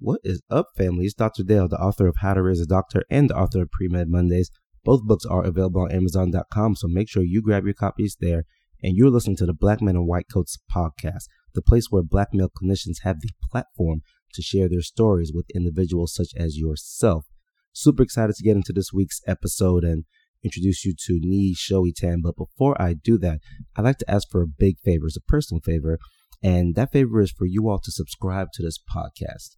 What is up, family? It's Dr. Dale, the author of How to Raise a Doctor and the author of Pre Med Mondays. Both books are available on Amazon.com, so make sure you grab your copies there. And you're listening to the Black Men in White Coats podcast, the place where black male clinicians have the platform to share their stories with individuals such as yourself. Super excited to get into this week's episode and introduce you to Nii Tan. But before I do that, I'd like to ask for a big favor, it's a personal favor. And that favor is for you all to subscribe to this podcast.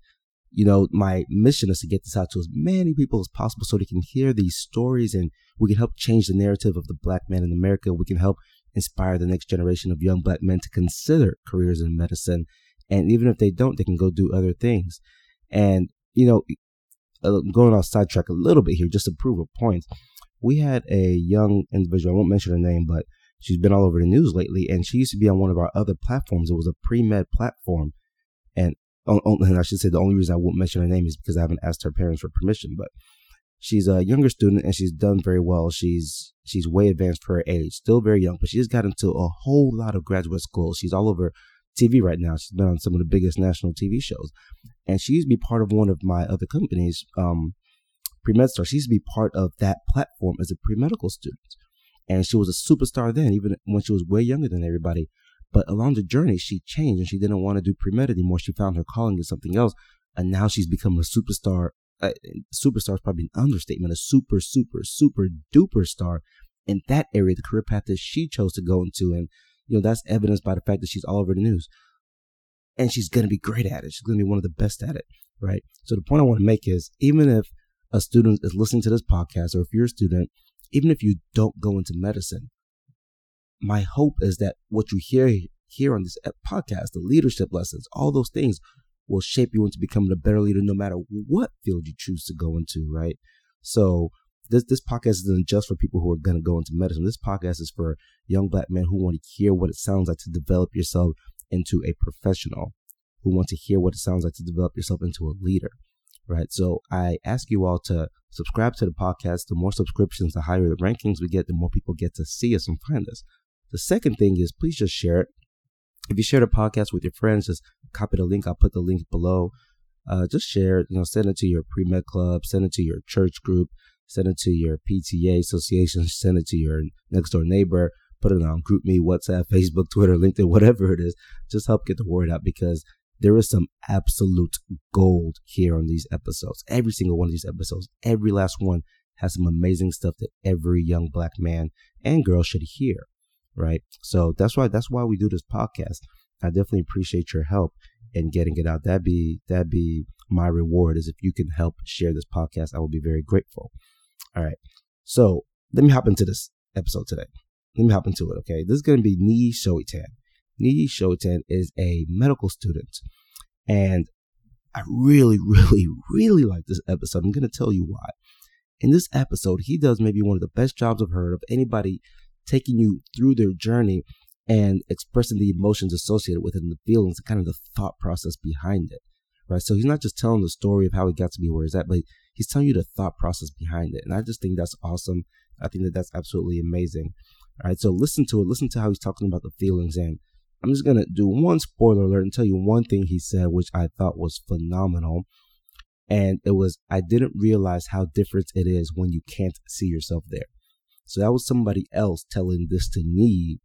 You know, my mission is to get this out to as many people as possible so they can hear these stories and we can help change the narrative of the black man in America. We can help inspire the next generation of young black men to consider careers in medicine. And even if they don't, they can go do other things. And, you know, uh, going off sidetrack a little bit here, just to prove a point, we had a young individual, I won't mention her name, but she's been all over the news lately, and she used to be on one of our other platforms. It was a pre med platform. And, I should say the only reason I won't mention her name is because I haven't asked her parents for permission, but she's a younger student and she's done very well. She's she's way advanced for her age, still very young, but she just got into a whole lot of graduate school. She's all over TV right now. She's been on some of the biggest national TV shows, and she used to be part of one of my other companies, um, Pre MedStar. She used to be part of that platform as a pre medical student, and she was a superstar then, even when she was way younger than everybody. But along the journey, she changed and she didn't want to do pre med anymore. She found her calling in something else, and now she's become a superstar. Uh, superstar is probably an understatement. A super, super, super duper star in that area, the career path that she chose to go into, and you know, that's evidenced by the fact that she's all over the news. And she's going to be great at it. She's going to be one of the best at it, right? So the point I want to make is even if a student is listening to this podcast, or if you're a student, even if you don't go into medicine, my hope is that what you hear here on this podcast, the leadership lessons, all those things will shape you into becoming a better leader no matter what field you choose to go into, right? So this this podcast isn't just for people who are going to go into medicine. This podcast is for young black men who want to hear what it sounds like to develop yourself into a professional, who want to hear what it sounds like to develop yourself into a leader, right? So I ask you all to subscribe to the podcast. The more subscriptions, the higher the rankings we get, the more people get to see us and find us. The second thing is please just share it. If you share the podcast with your friends, just copy the link. I'll put the link below. Uh, just share it. You know, send it to your pre med club, send it to your church group, send it to your PTA association, send it to your next door neighbor, put it on GroupMe, WhatsApp, Facebook, Twitter, LinkedIn, whatever it is. Just help get the word out because there is some absolute gold here on these episodes. Every single one of these episodes, every last one has some amazing stuff that every young black man and girl should hear. Right. So that's why, that's why we do this podcast. I definitely appreciate your help in getting it out. That'd be, that'd be my reward is if you can help share this podcast. I will be very grateful. All right. So let me hop into this episode today. Let me hop into it. Okay. This is to be Nii Soitan. Nii Soitan is a medical student. And I really, really, really like this episode. I'm to tell you why. In this episode, he does maybe one of the best jobs I've heard of anybody taking you through their journey and expressing the emotions associated with it and the feelings and kind of the thought process behind it. Right. So he's not just telling the story of how he got to be where he's at, but He's telling you the thought process behind it. And I just think that's awesome. I think that that's absolutely amazing. All right. So listen to it. Listen to how he's talking about the feelings. And I'm just going to do one spoiler alert and tell you one thing he said, which I thought was phenomenal. And it was, I didn't realize how different it is when you can't see yourself there. So that was somebody else telling this to me,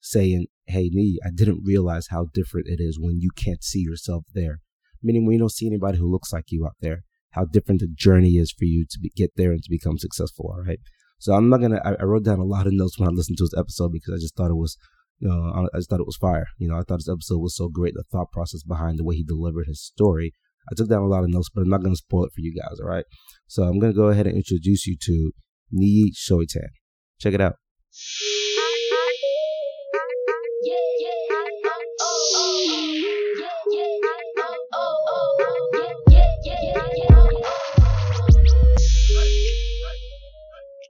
saying, Hey, Nii, I didn't realize how different it is when you can't see yourself there. Meaning when you don't see anybody who looks like you out there how different the journey is for you to be, get there and to become successful. All right. So I'm not gonna. I, I, wrote down a lot of notes when I listened to this episode because I just thought it was, you know, I just thought it was fire. You know, I thought this episode was so great. The thought process behind the way he delivered his story. I took down a lot of notes, but I'm not gonna spoil it for you guys. All right. So I'm gonna go ahead and introduce you to Nii Soitan. Check it out.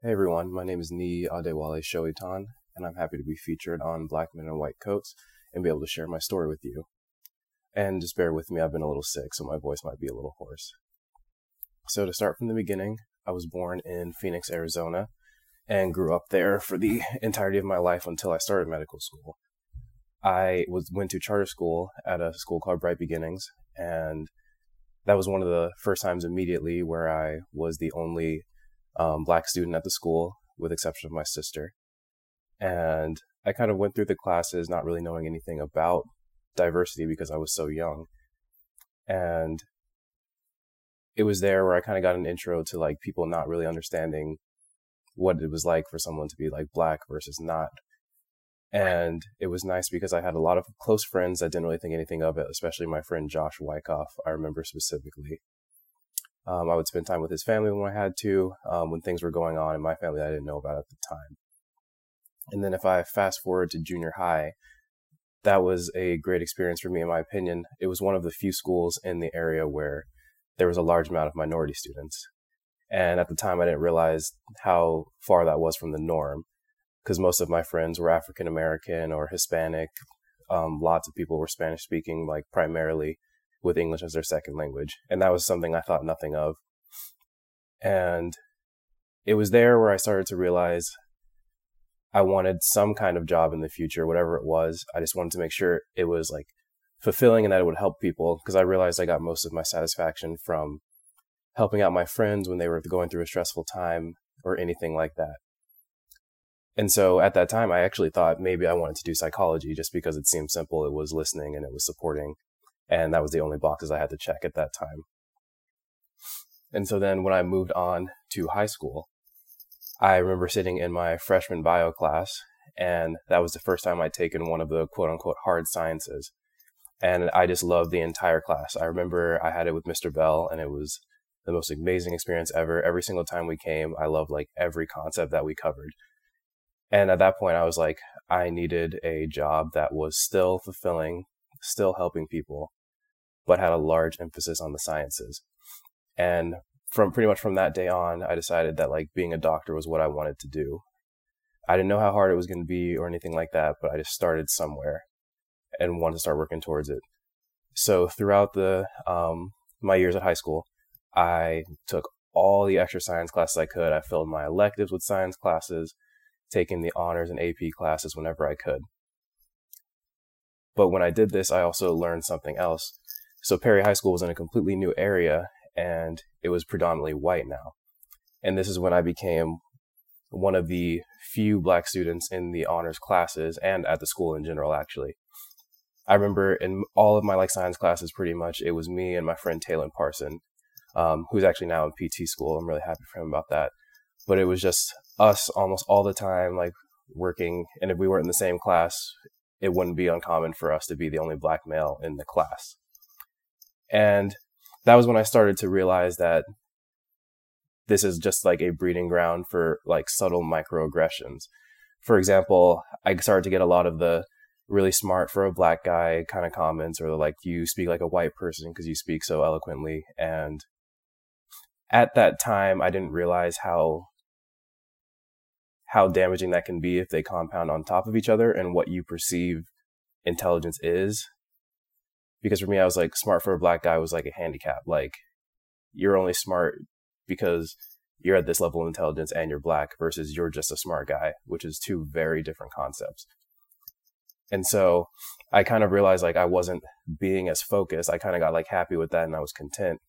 Hey everyone, my name is Nii Adewale Soitan, and I'm happy to be featured on Black Men in White Coats and be able to share my story with you. And just bear with me, I've been a little sick, so my voice might be a little hoarse. So to start from the beginning, I was born in Phoenix, Arizona, and grew up there for the entirety of my life until I started medical school. I was went to charter school at a school called Bright Beginnings, and that was one of the first times immediately where I was the only um, black student at the school, with exception of my sister. And I kind of went through the classes not really knowing anything about diversity because I was so young. And it was there where I kind of got an intro to like people not really understanding what it was like for someone to be like black versus not. And it was nice because I had a lot of close friends that didn't really think anything of it, especially my friend Josh Wyckoff, I remember specifically. Um, I would spend time with his family when I had to, um, when things were going on in my family I didn't know about at the time. And then if I fast forward to junior high, that was a great experience for me, in my opinion. It was one of the few schools in the area where there was a large amount of minority students. And at the time, I didn't realize how far that was from the norm because most of my friends were African American or Hispanic. Um, lots of people were Spanish speaking, like primarily with English as their second language. And that was something I thought nothing of. And it was there where I started to realize I wanted some kind of job in the future, whatever it was. I just wanted to make sure it was like fulfilling and that it would help people because I realized I got most of my satisfaction from helping out my friends when they were going through a stressful time or anything like that. And so at that time, I actually thought maybe I wanted to do psychology just because it seemed simple. It was listening and it was supporting. And that was the only boxes I had to check at that time. And so then when I moved on to high school, I remember sitting in my freshman bio class, and that was the first time I'd taken one of the quote unquote hard sciences. And I just loved the entire class. I remember I had it with Mr. Bell, and it was the most amazing experience ever. Every single time we came, I loved like every concept that we covered. And at that point, I was like, I needed a job that was still fulfilling, still helping people, but had a large emphasis on the sciences. And from pretty much from that day on, I decided that like being a doctor was what I wanted to do. I didn't know how hard it was going to be or anything like that, but I just started somewhere and want to start working towards it. So throughout the um, my years at high school, I took all the extra science classes I could. I filled my electives with science classes, taking the honors and AP classes whenever I could. But when I did this, I also learned something else. So Perry High School was in a completely new area and it was predominantly white now. And this is when I became one of the few black students in the honors classes and at the school in general, actually. I remember in all of my like science classes, pretty much it was me and my friend Taylor Parson, um, who's actually now in PT school. I'm really happy for him about that. But it was just us almost all the time, like working. And if we weren't in the same class, it wouldn't be uncommon for us to be the only black male in the class. And that was when I started to realize that this is just like a breeding ground for like subtle microaggressions. For example, I started to get a lot of the really smart for a black guy kind of comments or like you speak like a white person because you speak so eloquently and at that time I didn't realize how how damaging that can be if they compound on top of each other and what you perceive intelligence is because for me, I was like, smart for a black guy was like a handicap. Like, you're only smart because you're at this level of intelligence and you're black versus you're just a smart guy, which is two very different concepts. And so I kind of realized like I wasn't being as focused. I kind of got like happy with that and I was content.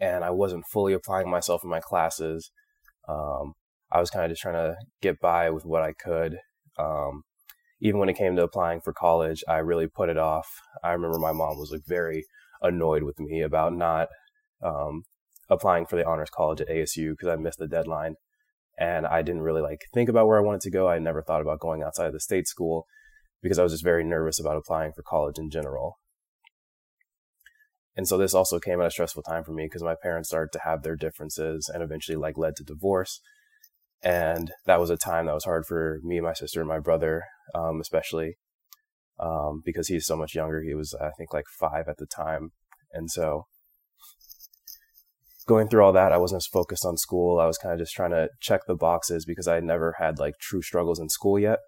And I wasn't fully applying myself in my classes. Um, I was kind of just trying to get by with what I could. Um, even when it came to applying for college, I really put it off. I remember my mom was like very annoyed with me about not um, applying for the honors college at ASU because I missed the deadline. And I didn't really like think about where I wanted to go. I never thought about going outside of the state school because I was just very nervous about applying for college in general. And so this also came at a stressful time for me because my parents started to have their differences and eventually like led to divorce. And that was a time that was hard for me, and my sister, and my brother, um, especially um, because he's so much younger. He was, I think, like five at the time. And so going through all that, I wasn't as focused on school. I was kind of just trying to check the boxes because I had never had like true struggles in school yet.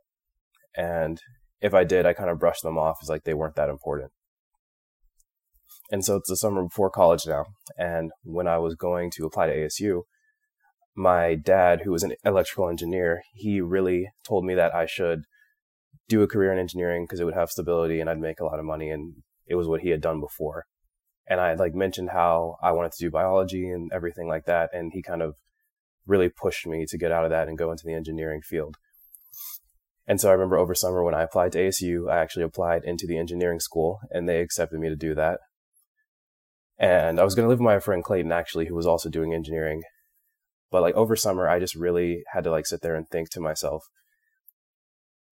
And if I did, I kind of brushed them off as like they weren't that important. And so it's the summer before college now. And when I was going to apply to ASU, my dad, who was an electrical engineer, he really told me that I should do a career in engineering because it would have stability and I'd make a lot of money. And it was what he had done before. And I had like mentioned how I wanted to do biology and everything like that. And he kind of really pushed me to get out of that and go into the engineering field. And so I remember over summer when I applied to ASU, I actually applied into the engineering school and they accepted me to do that. And I was going to live with my friend Clayton actually, who was also doing engineering. But like over summer, I just really had to like sit there and think to myself,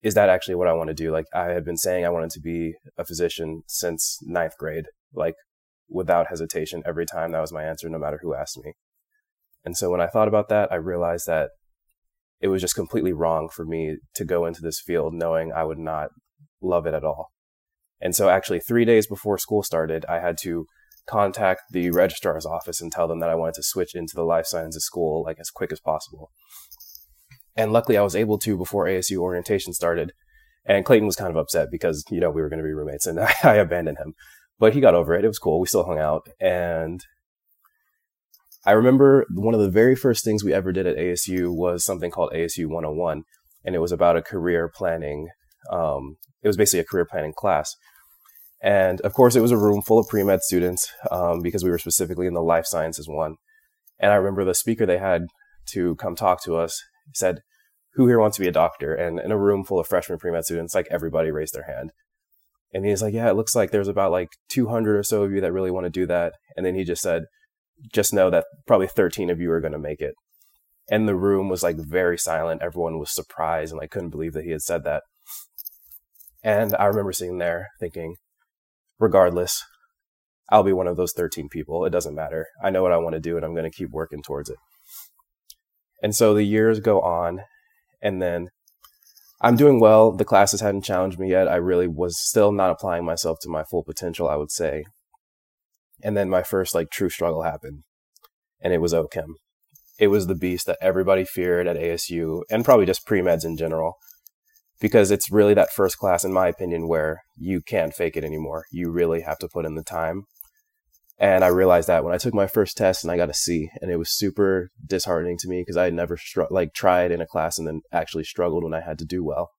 is that actually what I want to do? Like I had been saying I wanted to be a physician since ninth grade, like without hesitation. Every time that was my answer, no matter who asked me. And so when I thought about that, I realized that it was just completely wrong for me to go into this field knowing I would not love it at all. And so actually three days before school started, I had to contact the registrar's office and tell them that I wanted to switch into the life sciences school like as quick as possible. And luckily I was able to before ASU orientation started. And Clayton was kind of upset because, you know, we were going to be roommates and I abandoned him. But he got over it. It was cool. We still hung out. And I remember one of the very first things we ever did at ASU was something called ASU 101, and it was about a career planning. Um, it was basically a career planning class. And of course, it was a room full of pre med students um, because we were specifically in the life sciences one. And I remember the speaker they had to come talk to us said, Who here wants to be a doctor? And in a room full of freshman pre med students, like everybody raised their hand. And he's like, Yeah, it looks like there's about like 200 or so of you that really want to do that. And then he just said, just know that probably 13 of you are going to make it. And the room was like very silent. Everyone was surprised and I couldn't believe that he had said that. And I remember sitting there thinking, regardless, I'll be one of those 13 people. It doesn't matter. I know what I want to do and I'm going to keep working towards it. And so the years go on and then I'm doing well. The classes hadn't challenged me yet. I really was still not applying myself to my full potential, I would say. And then my first like true struggle happened, and it was OChem. It was the beast that everybody feared at ASU and probably just pre meds in general, because it's really that first class, in my opinion, where you can't fake it anymore. You really have to put in the time. And I realized that when I took my first test and I got a C, and it was super disheartening to me because I had never str- like tried in a class and then actually struggled when I had to do well.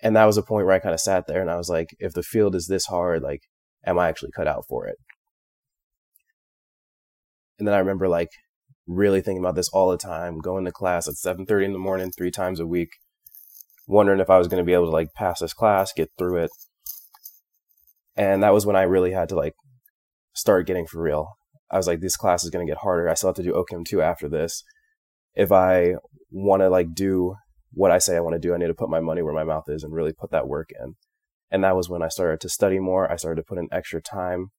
And that was a point where I kind of sat there and I was like, if the field is this hard, like, am I actually cut out for it? And then I remember like really thinking about this all the time, going to class at 7:30 in the morning, three times a week, wondering if I was going to be able to like pass this class, get through it. And that was when I really had to like start getting for real. I was like, this class is going to get harder. I still have to do OChem 2 after this. If I want to like do what I say I want to do, I need to put my money where my mouth is and really put that work in. And that was when I started to study more. I started to put in extra time.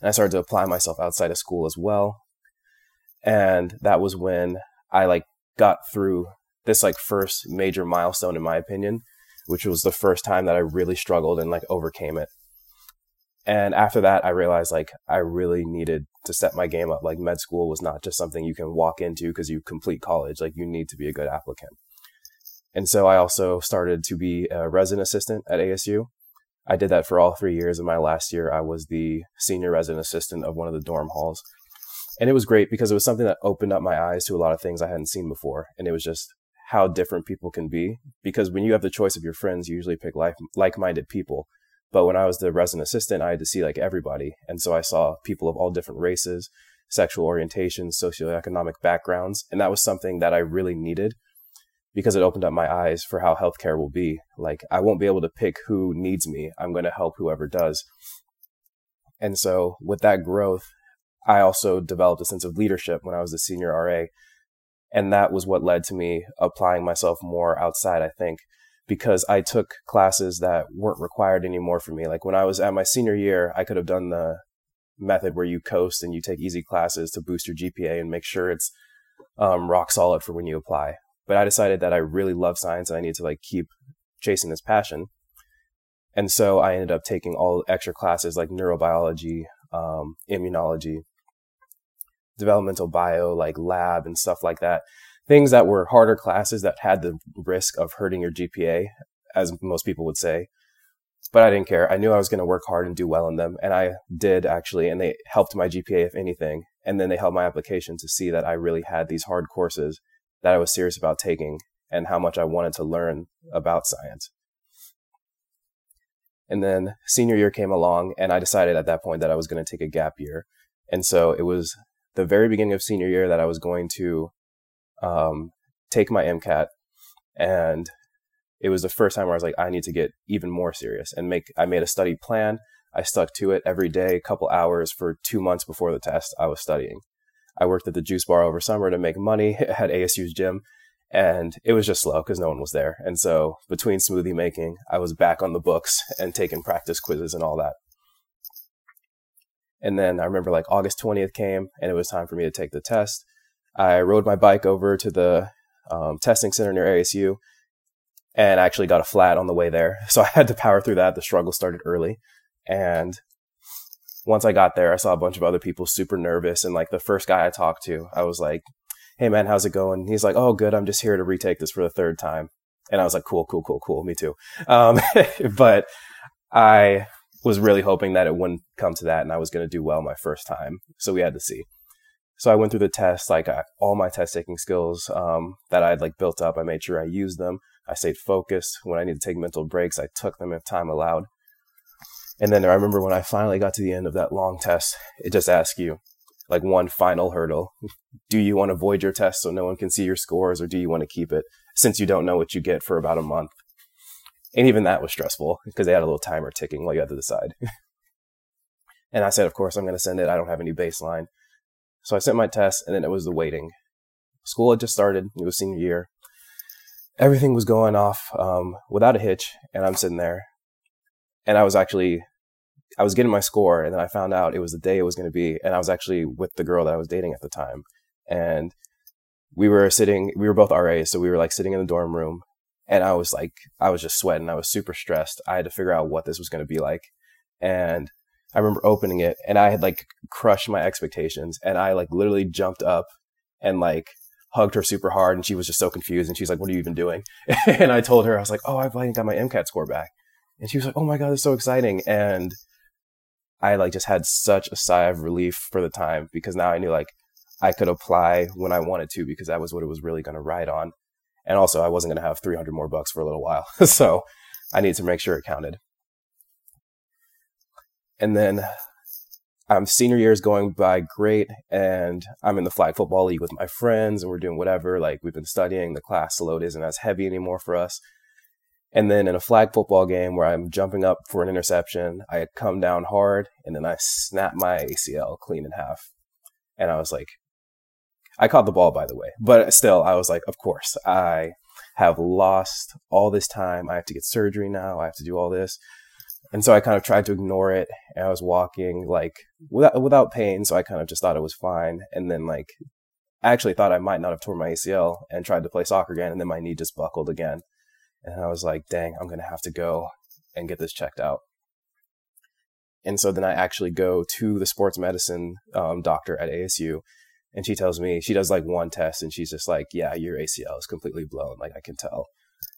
And I started to apply myself outside of school as well. And that was when I like got through this like first major milestone in my opinion, which was the first time that I really struggled and like overcame it. And after that, I realized like I really needed to set my game up. Like med school was not just something you can walk into because you complete college. Like you need to be a good applicant. And so I also started to be a resident assistant at ASU. I did that for all three years. In my last year, I was the senior resident assistant of one of the dorm halls. And it was great because it was something that opened up my eyes to a lot of things I hadn't seen before. And it was just how different people can be. Because when you have the choice of your friends, you usually pick like minded people. But when I was the resident assistant, I had to see like everybody. And so I saw people of all different races, sexual orientations, socioeconomic backgrounds. And that was something that I really needed because it opened up my eyes for how healthcare will be. Like, I won't be able to pick who needs me. I'm going to help whoever does. And so, with that growth, I also developed a sense of leadership when I was a senior RA. And that was what led to me applying myself more outside, I think, because I took classes that weren't required anymore for me. Like when I was at my senior year, I could have done the method where you coast and you take easy classes to boost your GPA and make sure it's um, rock solid for when you apply. But I decided that I really love science and I need to like keep chasing this passion. And so I ended up taking all extra classes like neurobiology, um, immunology, developmental bio, like lab and stuff like that. Things that were harder classes that had the risk of hurting your GPA, as most people would say. But I didn't care. I knew I was going to work hard and do well in them. And I did actually. And they helped my GPA, if anything. And then they helped my application to see that I really had these hard courses that I was serious about taking and how much I wanted to learn about science. And then senior year came along, and I decided at that point that I was going to take a gap year. And so it was the very beginning of senior year that I was going to um, take my MCAT. And it was the first time where I was like, I need to get even more serious and make, I made a study plan. I stuck to it every day, a couple hours for two months before the test. I was studying. I worked at the juice bar over summer to make money at ASU's gym and it was just slow because no one was there. And so between smoothie making, I was back on the books and taking practice quizzes and all that. And then I remember like August 20th came and it was time for me to take the test. I rode my bike over to the um, testing center near ASU and I actually got a flat on the way there. So I had to power through that. The struggle started early. And once I got there, I saw a bunch of other people super nervous. And like the first guy I talked to, I was like, Hey man, how's it going? He's like, Oh, good. I'm just here to retake this for the third time. And I was like, Cool, cool, cool, cool. Me too. Um, but I was really hoping that it wouldn't come to that and I was going to do well my first time. So we had to see. So I went through the test, like I, all my test taking skills um, that I had like built up. I made sure I used them. I stayed focused. When I needed to take mental breaks, I took them if time allowed. And then I remember when I finally got to the end of that long test, it just asked you like one final hurdle. Do you want to void your test so no one can see your scores or do you want to keep it since you don't know what you get for about a month? And even that was stressful because they had a little timer ticking while you had to decide. and I said, of course, I'm going to send it. I don't have any baseline. So I sent my test and then it was the waiting. School had just started. It was senior year. Everything was going off um, without a hitch. And I'm sitting there and I was actually I was getting my score, and then I found out it was the day it was going to be, and I was actually with the girl that I was dating at the time, and we were sitting, we were both RAs, so we were like sitting in the dorm room, and I was like, I was just sweating, I was super stressed. I had to figure out what this was going to be like, and I remember opening it, and I had like crushed my expectations, and I like literally jumped up and like hugged her super hard, and she was just so confused, and she's like, "What are you even doing?" and I told her, I was like, "Oh, I finally got my MCAT score back." And she was like, "Oh my god, it's so exciting!" And I like just had such a sigh of relief for the time because now I knew like I could apply when I wanted to because that was what it was really going to ride on. And also I wasn't going to have 300 more bucks for a little while. so I needed to make sure it counted. And then um, senior year is going by great and I'm in the flag football league with my friends and we're doing whatever. Like we've been studying, the class load isn't as heavy anymore for us. And then in a flag football game where I'm jumping up for an interception, I had come down hard and then I snap my ACL clean in half. And I was like, I caught the ball, by the way, but still, I was like, of course, I have lost all this time. I have to get surgery now. I have to do all this. And so I kind of tried to ignore it. And I was walking like without, without pain. So I kind of just thought it was fine. And then like, I actually thought I might not have torn my ACL and tried to play soccer again. And then my knee just buckled again. And I was like, dang, I'm going to have to go and get this checked out. And so then I actually go to the sports medicine um, doctor at ASU. And she tells me, she does like one test and she's just like, yeah, your ACL is completely blown. Like I can tell.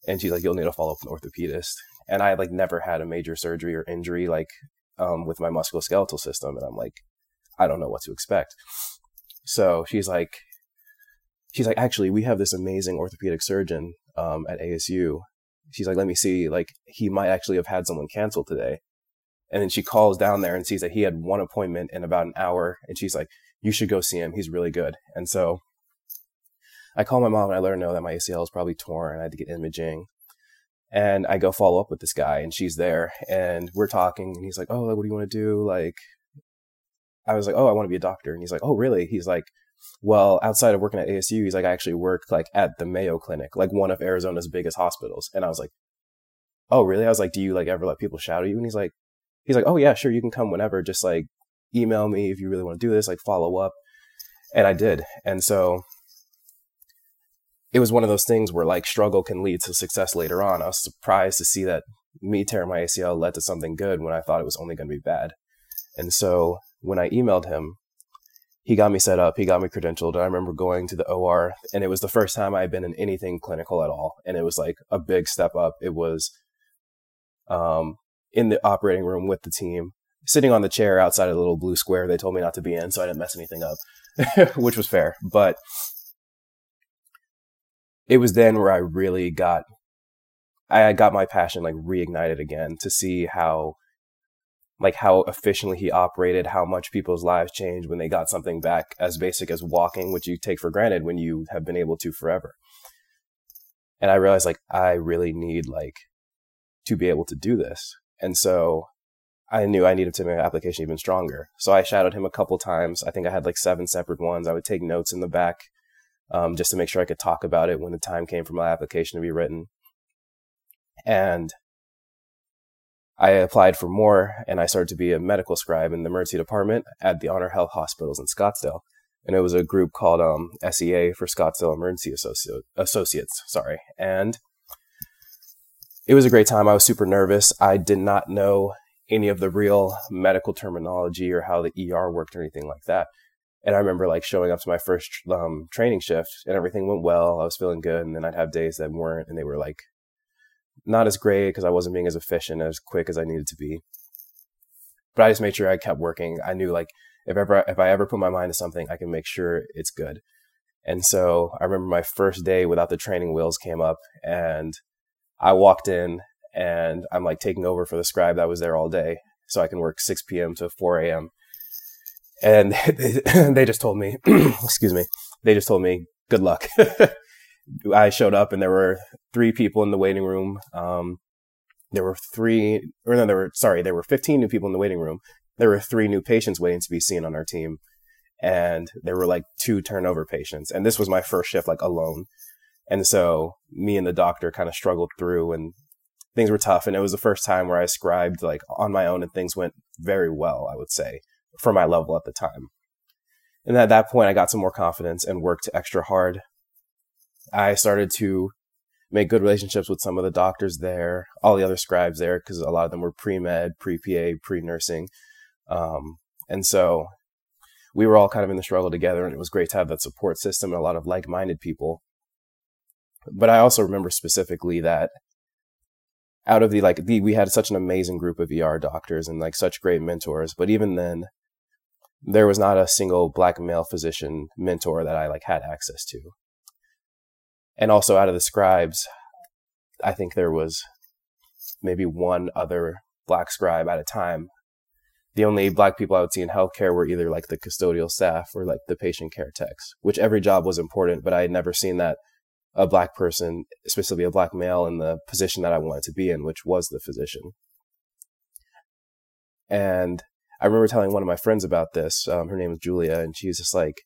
And she's like, you'll need to follow up with an orthopedist. And I like never had a major surgery or injury like um, with my musculoskeletal system. And I'm like, I don't know what to expect. So she's like, she's like, actually, we have this amazing orthopedic surgeon um, at ASU she's like, let me see, like he might actually have had someone cancel today. And then she calls down there and sees that he had one appointment in about an hour. And she's like, you should go see him. He's really good. And so I call my mom and I let her know that my ACL is probably torn and I had to get imaging. And I go follow up with this guy and she's there and we're talking and he's like, Oh, what do you want to do? Like, I was like, Oh, I want to be a doctor. And he's like, Oh, really? He's like, well, outside of working at ASU, he's like, I actually work like at the Mayo Clinic, like one of Arizona's biggest hospitals. And I was like, oh, really? I was like, do you like ever let people shout at you? And he's like, he's like, oh yeah, sure, you can come whenever. Just like email me if you really want to do this, like follow up. And I did. And so it was one of those things where like struggle can lead to success later on. I was surprised to see that me tearing my ACL led to something good when I thought it was only going to be bad. And so when I emailed him, he got me set up. He got me credentialed. I remember going to the OR, and it was the first time I had been in anything clinical at all, and it was like a big step up. It was um, in the operating room with the team, sitting on the chair outside of the little blue square they told me not to be in, so I didn't mess anything up, which was fair. But it was then where I really got. I got my passion like reignited again to see how like how efficiently he operated, how much people's lives changed when they got something back as basic as walking, which you take for granted when you have been able to forever. And I realized like I really need like to be able to do this. And so I knew I needed to make my application even stronger. So I shadowed him a couple times. I think I had like seven separate ones. I would take notes in the back um, just to make sure I could talk about it when the time came for my application to be written. And I applied for more and I started to be a medical scribe in the emergency department at the Honor Health Hospitals in Scottsdale. And it was a group called um, SEA for Scottsdale Emergency Associ- Associates. Sorry. And it was a great time. I was super nervous. I did not know any of the real medical terminology or how the ER worked or anything like that. And I remember like showing up to my first um, training shift and everything went well. I was feeling good. And then I'd have days that weren't and they were like not as great because I wasn't being as efficient as quick as I needed to be. But I just made sure I kept working. I knew like if ever if I ever put my mind to something, I can make sure it's good. And so I remember my first day without the training wheels came up and I walked in and I'm like taking over for the scribe that was there all day so I can work 6 p.m. to 4 a.m. And they, they just told me, excuse me, they just told me, good luck. I showed up and there were three people in the waiting room. Um, there were three, or no, there were, sorry, there were 15 new people in the waiting room. There were three new patients waiting to be seen on our team. And there were like two turnover patients. And this was my first shift, like alone. And so me and the doctor kind of struggled through and things were tough. And it was the first time where I scribed like on my own and things went very well, I would say, for my level at the time. And at that point, I got some more confidence and worked extra hard I started to make good relationships with some of the doctors there, all the other scribes there, because a lot of them were pre med, pre PA, pre nursing. Um, and so we were all kind of in the struggle together, and it was great to have that support system and a lot of like minded people. But I also remember specifically that out of the like the, we had such an amazing group of ER doctors and like such great mentors, but even then there was not a single black male physician mentor that I like had access to and also out of the scribes, I think there was maybe one other black scribe at a time. The only black people I would see in healthcare were either like the custodial staff or like the patient care techs, which every job was important, but I had never seen that a black person, specifically a black male, in the position that I wanted to be in, which was the physician. And I remember telling one of my friends about this. Um, her name is Julia, and she was just like,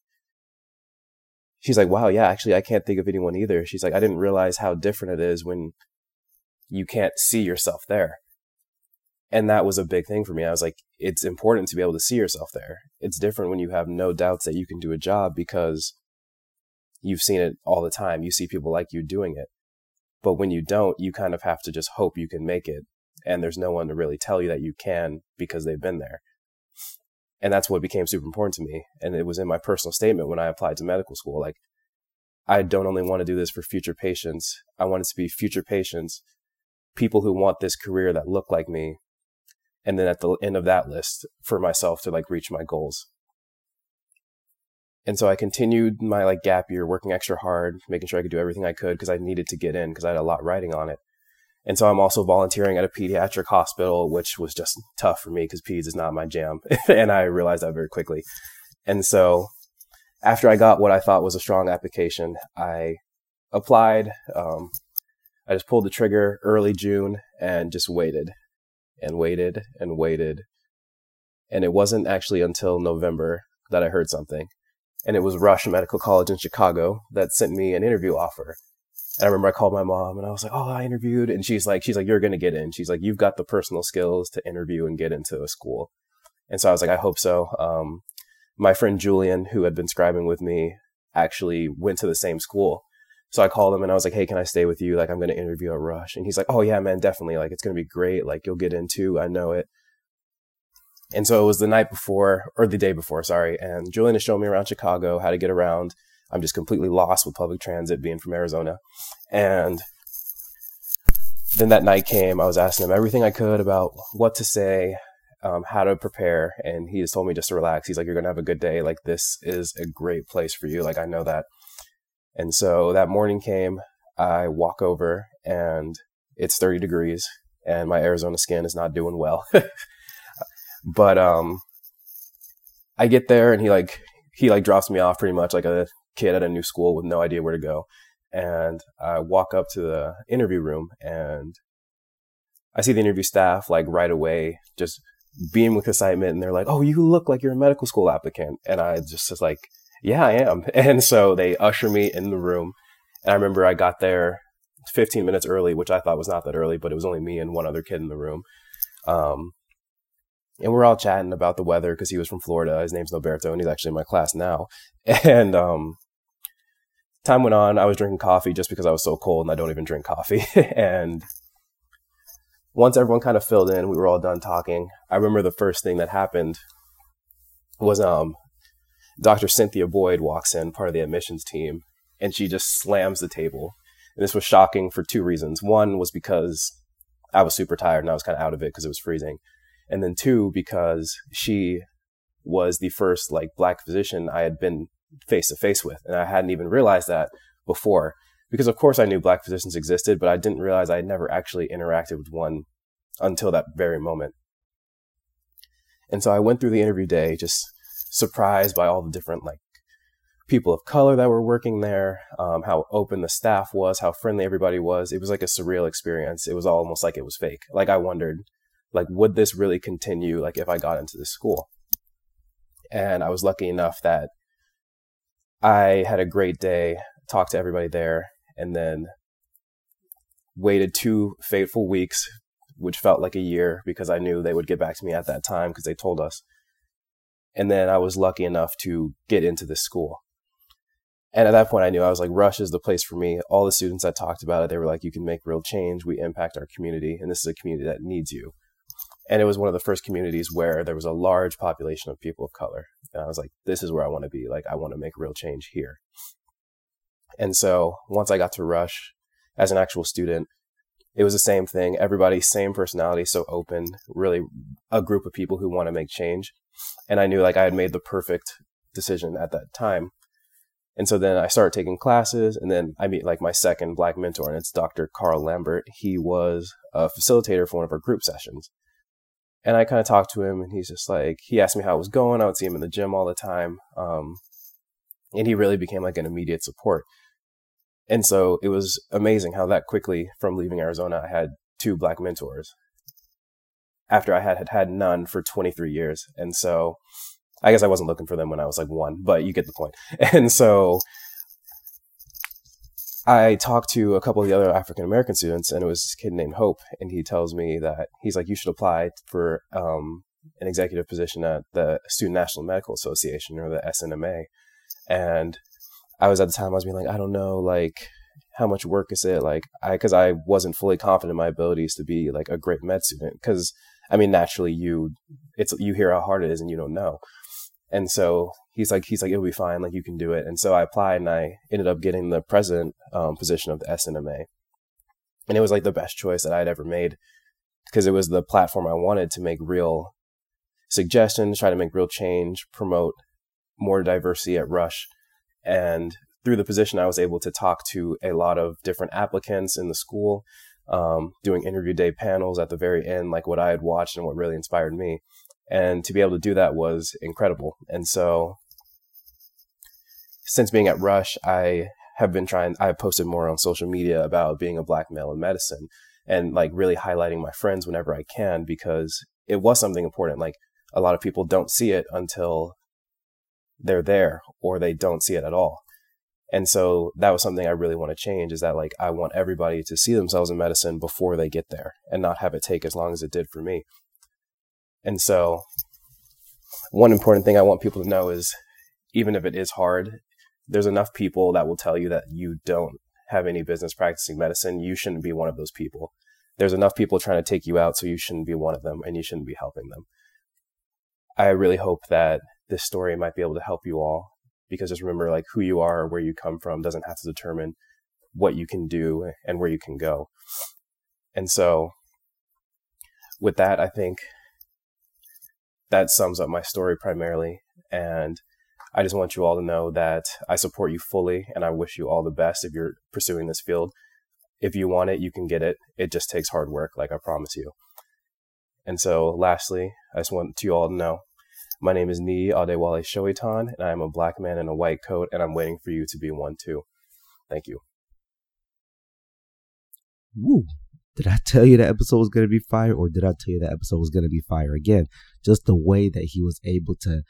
she's like, wow, yeah, actually, I can't think of anyone either. She's like, I didn't realize how different it is when you can't see yourself there. And that was a big thing for me. I was like, it's important to be able to see yourself there. It's different when you have no doubts that you can do a job because you've seen it all the time. You see people like you doing it. But when you don't, you kind of have to just hope you can make it. And there's no one to really tell you that you can because they've been there. And that's what became super important to me. And it was in my personal statement when I applied to medical school. Like, I don't only want to do this for future patients. I want it to be future patients, people who want this career that look like me. And then at the end of that list for myself to like reach my goals. And so I continued my like gap year working extra hard, making sure I could do everything I could because I needed to get in because I had a lot writing on it. And so I'm also volunteering at a pediatric hospital, which was just tough for me because peds is not my jam. and I realized that very quickly. And so after I got what I thought was a strong application, I applied. Um, I just pulled the trigger early June and just waited and waited and waited. And it wasn't actually until November that I heard something. And it was Rush Medical College in Chicago that sent me an interview offer. And I remember I called my mom and I was like, "Oh, I interviewed," and she's like, "She's like, you're gonna get in." She's like, "You've got the personal skills to interview and get into a school." And so I was like, "I hope so." Um, my friend Julian, who had been scribing with me, actually went to the same school. So I called him and I was like, "Hey, can I stay with you? Like, I'm gonna interview at Rush." And he's like, "Oh yeah, man, definitely. Like, it's gonna be great. Like, you'll get into. I know it." And so it was the night before, or the day before, sorry. And Julian is showing me around Chicago, how to get around I'm just completely lost with public transit being from Arizona. And then that night came, I was asking him everything I could about what to say, um, how to prepare. And he just told me just to relax. He's like, you're going to have a good day. Like, this is a great place for you. Like, I know that. And so that morning came, I walk over and it's 30 degrees and my Arizona skin is not doing well. but um, I get there and he like he like drops me off pretty much like a kid at a new school with no idea where to go. And I walk up to the interview room and I see the interview staff like right away just beam with excitement and they're like, "Oh, you look like you're a medical school applicant." And I just was like, "Yeah, I am." And so they usher me in the room. And I remember I got there 15 minutes early, which I thought was not that early, but it was only me and one other kid in the room. Um, and we're all chatting about the weather because he was from Florida. His name's Noberto, and he's actually in my class now. And um, time went on. I was drinking coffee just because I was so cold, and I don't even drink coffee. and once everyone kind of filled in, we were all done talking. I remember the first thing that happened was um, Dr. Cynthia Boyd walks in, part of the admissions team, and she just slams the table. And this was shocking for two reasons. One was because I was super tired and I was kind of out of it because it was freezing. And then two, because she was the first like black physician I had been face to face with. And I hadn't even realized that before because of course I knew black physicians existed, but I didn't realize I had never actually interacted with one until that very moment. And so I went through the interview day just surprised by all the different like people of color that were working there, um, how open the staff was, how friendly everybody was. It was like a surreal experience. It was almost like it was fake. Like I wondered, like, would this really continue? Like if I got into this school? And I was lucky enough that I had a great day, talked to everybody there, and then waited two fateful weeks, which felt like a year because I knew they would get back to me at that time because they told us. And then I was lucky enough to get into this school. And at that point, I knew I was like, Rush is the place for me. All the students I talked about it, they were like, you can make real change. We impact our community, and this is a community that needs you. And it was one of the first communities where there was a large population of people of color. And I was like, this is where I want to be. Like, I want to make real change here. And so once I got to Rush as an actual student, it was the same thing. Everybody, same personality, so open, really a group of people who want to make change. And I knew like I had made the perfect decision at that time. And so then I started taking classes and then I meet like my second black mentor and it's Dr. Carl Lambert. He was a facilitator for one of our group sessions. And I kind of talked to him and he's just like, he asked me how it was going. I would see him in the gym all the time. Um, and he really became like an immediate support. And so it was amazing how that quickly from leaving Arizona, I had two black mentors after I had, had had none for 23 years. And so I guess I wasn't looking for them when I was like one, but you get the point. And so I talked to a couple of the other African American students, and it was this kid named Hope, and he tells me that he's like, you should apply for um, an executive position at the Student National Medical Association or the SNMA. And I was at the time I was being like, I don't know, like how much work is it? Like I, because I wasn't fully confident in my abilities to be like a great med student. Because I mean, naturally, you it's you hear how hard it is and you don't know. And so he's like, he's like, it'll be fine. Like you can do it. And so I applied and I ended up getting the president um, position of the SNMA. And it was like the best choice that I'd ever made because it was the platform I wanted to make real suggestions, try to make real change, promote more diversity at Rush and through the position, I was able to talk to a lot of different applicants in the school, um, doing interview day panels at the very end, like what I had watched and what really inspired me. And to be able to do that was incredible. And so, since being at Rush, I have been trying, I have posted more on social media about being a black male in medicine and like really highlighting my friends whenever I can because it was something important. Like a lot of people don't see it until they're there or they don't see it at all. And so that was something I really want to change is that like I want everybody to see themselves in medicine before they get there and not have it take as long as it did for me. And so one important thing I want people to know is even if it is hard, there's enough people that will tell you that you don't have any business practicing medicine. You shouldn't be one of those people. There's enough people trying to take you out, so you shouldn't be one of them and you shouldn't be helping them. I really hope that this story might be able to help you all because just remember like who you are or where you come from doesn't have to determine what you can do and where you can go. And so with that, I think that sums up my story primarily. And I just want you all to know that I support you fully and I wish you all the best if you're pursuing this field. if you want it, you can get it. It just takes hard work, like I promise you. And so, lastly, I just want you all to know my name is Nii Adewale Soitan, and I am a black man in a white coat, and I'm waiting for you to be one too. Thank you. Woo. Did I tell you that episode was going to be fire, or did I tell you that episode was going to be fire again? Just the way that he was able to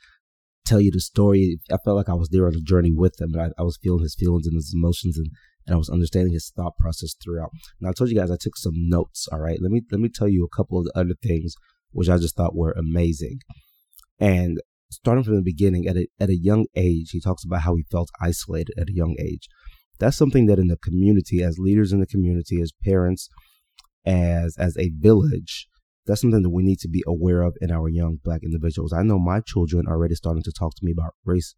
tell you the story, I felt like I was there on the journey with him, and I, I was feeling his feelings and his emotions, and, and I was understanding his thought process throughout. And I told you guys I took some notes. All right, let me let me tell you a couple of the other things which I just thought were amazing. And starting from the beginning, at a at a young age, he talks about how he felt isolated at a young age. That's something that in the community, as leaders in the community, as parents, as as a village, that's something that we need to be aware of in our young black individuals. I know my children are already starting to talk to me about race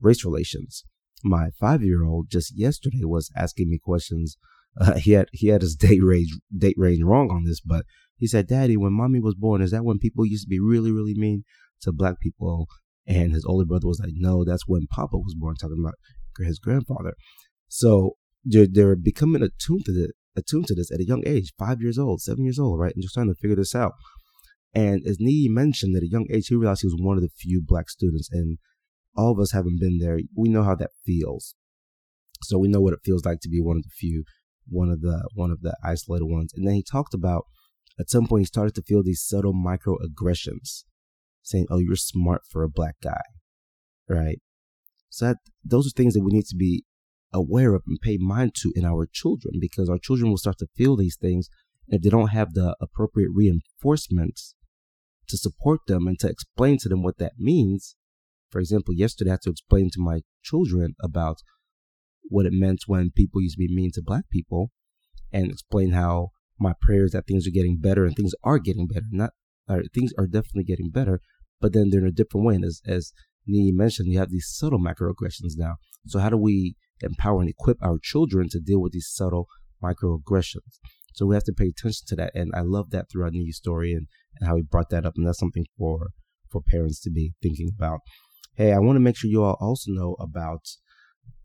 race relations. My five year old just yesterday was asking me questions. Uh, he had he had his date range date range wrong on this, but he said, "Daddy, when mommy was born, is that when people used to be really really mean to black people?" And his older brother was like, "No, that's when Papa was born." Talking about his grandfather. So they're, they're becoming attuned to the attuned to this at a young age, five years old, seven years old, right? And just trying to figure this out. And as Nii mentioned, at a young age, he realized he was one of the few black students. And all of us having been there, we know how that feels. So we know what it feels like to be one of the few, one of the one of the isolated ones. And then he talked about at some point he started to feel these subtle microaggressions, saying, "Oh, you're smart for a black guy," right? So that those are things that we need to be aware of and pay mind to in our children because our children will start to feel these things And if they don't have the appropriate reinforcements to support them and to explain to them what that means. For example, yesterday I had to explain to my children about what it meant when people used to be mean to black people and explain how my prayers that things are getting better and things are getting better. Not or things are definitely getting better, but then they're in a different way. And as as Nii mentioned, you have these subtle microaggressions now. So how do we empower and equip our children to deal with these subtle microaggressions. So we have to pay attention to that. And I love that throughout Nii's story and, and how he brought that up. And that's something for, for parents to be thinking about. Hey, I want to make sure you all also know about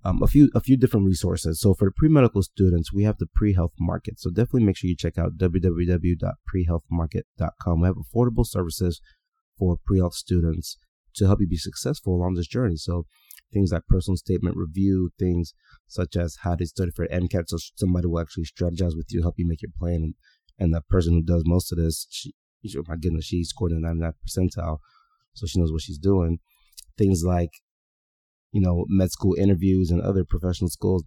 um, a few a few different resources. So for the pre-medical students, we have the pre-health market. So definitely make sure you check out www.prehealthmarket.com. We have affordable services for pre-health students to help you be successful along this journey. So things like personal statement review, things such as how to study for MCAT. So somebody will actually strategize with you, help you make your plan. And, and the person who does most of this, she, oh my goodness, she scored in the 99th percentile. So she knows what she's doing. Things like, you know, med school interviews and other professional schools.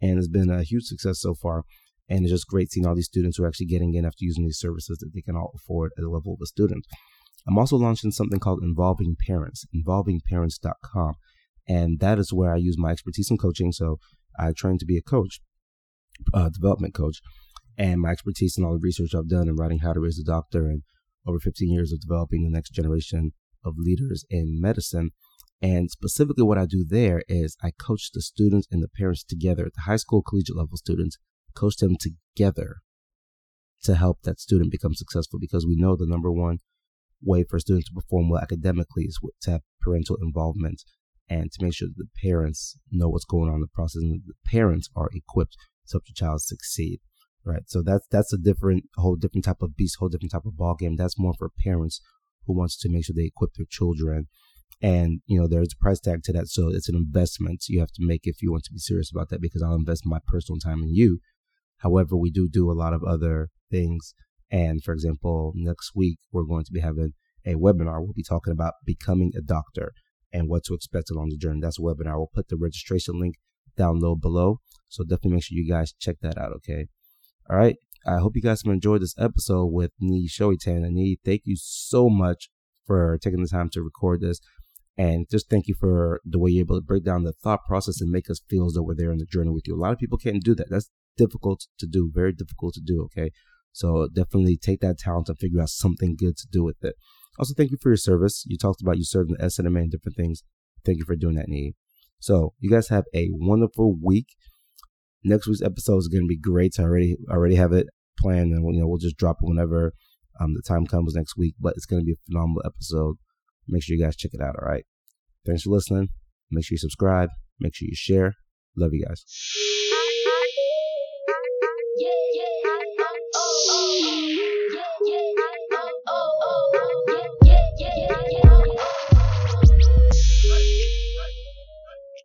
And it's been a huge success so far. And it's just great seeing all these students who are actually getting in after using these services that they can all afford at the level of a student. I'm also launching something called Involving Parents, involvingparents.com. And that is where I use my expertise in coaching. So I trained to be a coach, uh, development coach, and my expertise in all the research I've done in writing How to Raise a Doctor and over 15 years of developing the next generation of leaders in medicine. And specifically, what I do there is I coach the students and the parents together, the high school, collegiate level students, coach them together to help that student become successful because we know the number one way for students to perform well academically is to have parental involvement and to make sure that the parents know what's going on in the process and the parents are equipped to help the child succeed. Right. So that's that's a different whole different type of beast, whole different type of ball game. That's more for parents who wants to make sure they equip their children. And, you know, there's a price tag to that. So it's an investment you have to make if you want to be serious about that because I'll invest my personal time in you. However, we do do a lot of other things. And for example, next week, we're going to be having a webinar. We'll be talking about becoming a doctor and what to expect along the journey. That's a webinar. We'll put the registration link down low below. So definitely make sure you guys check that out. Okay. All right. I hope you guys have enjoyed this episode with Nii Soitan. And Nii, thank you so much for taking the time to record this. And just thank you for the way you're able to break down the thought process and make us feel as though we're there in the journey with you. A lot of people can't do that. That's difficult to do, very difficult to do. Okay. So definitely take that talent and figure out something good to do with it. Also, thank you for your service. You talked about you served in the SNMA and different things. Thank you for doing that, Nii. So, you guys have a wonderful week. Next week's episode is going to be great. I already already have it planned, and you know we'll just drop it whenever um, the time comes next week. But it's going to be a phenomenal episode. Make sure you guys check it out. All right. Thanks for listening. Make sure you subscribe. Make sure you share. Love you guys.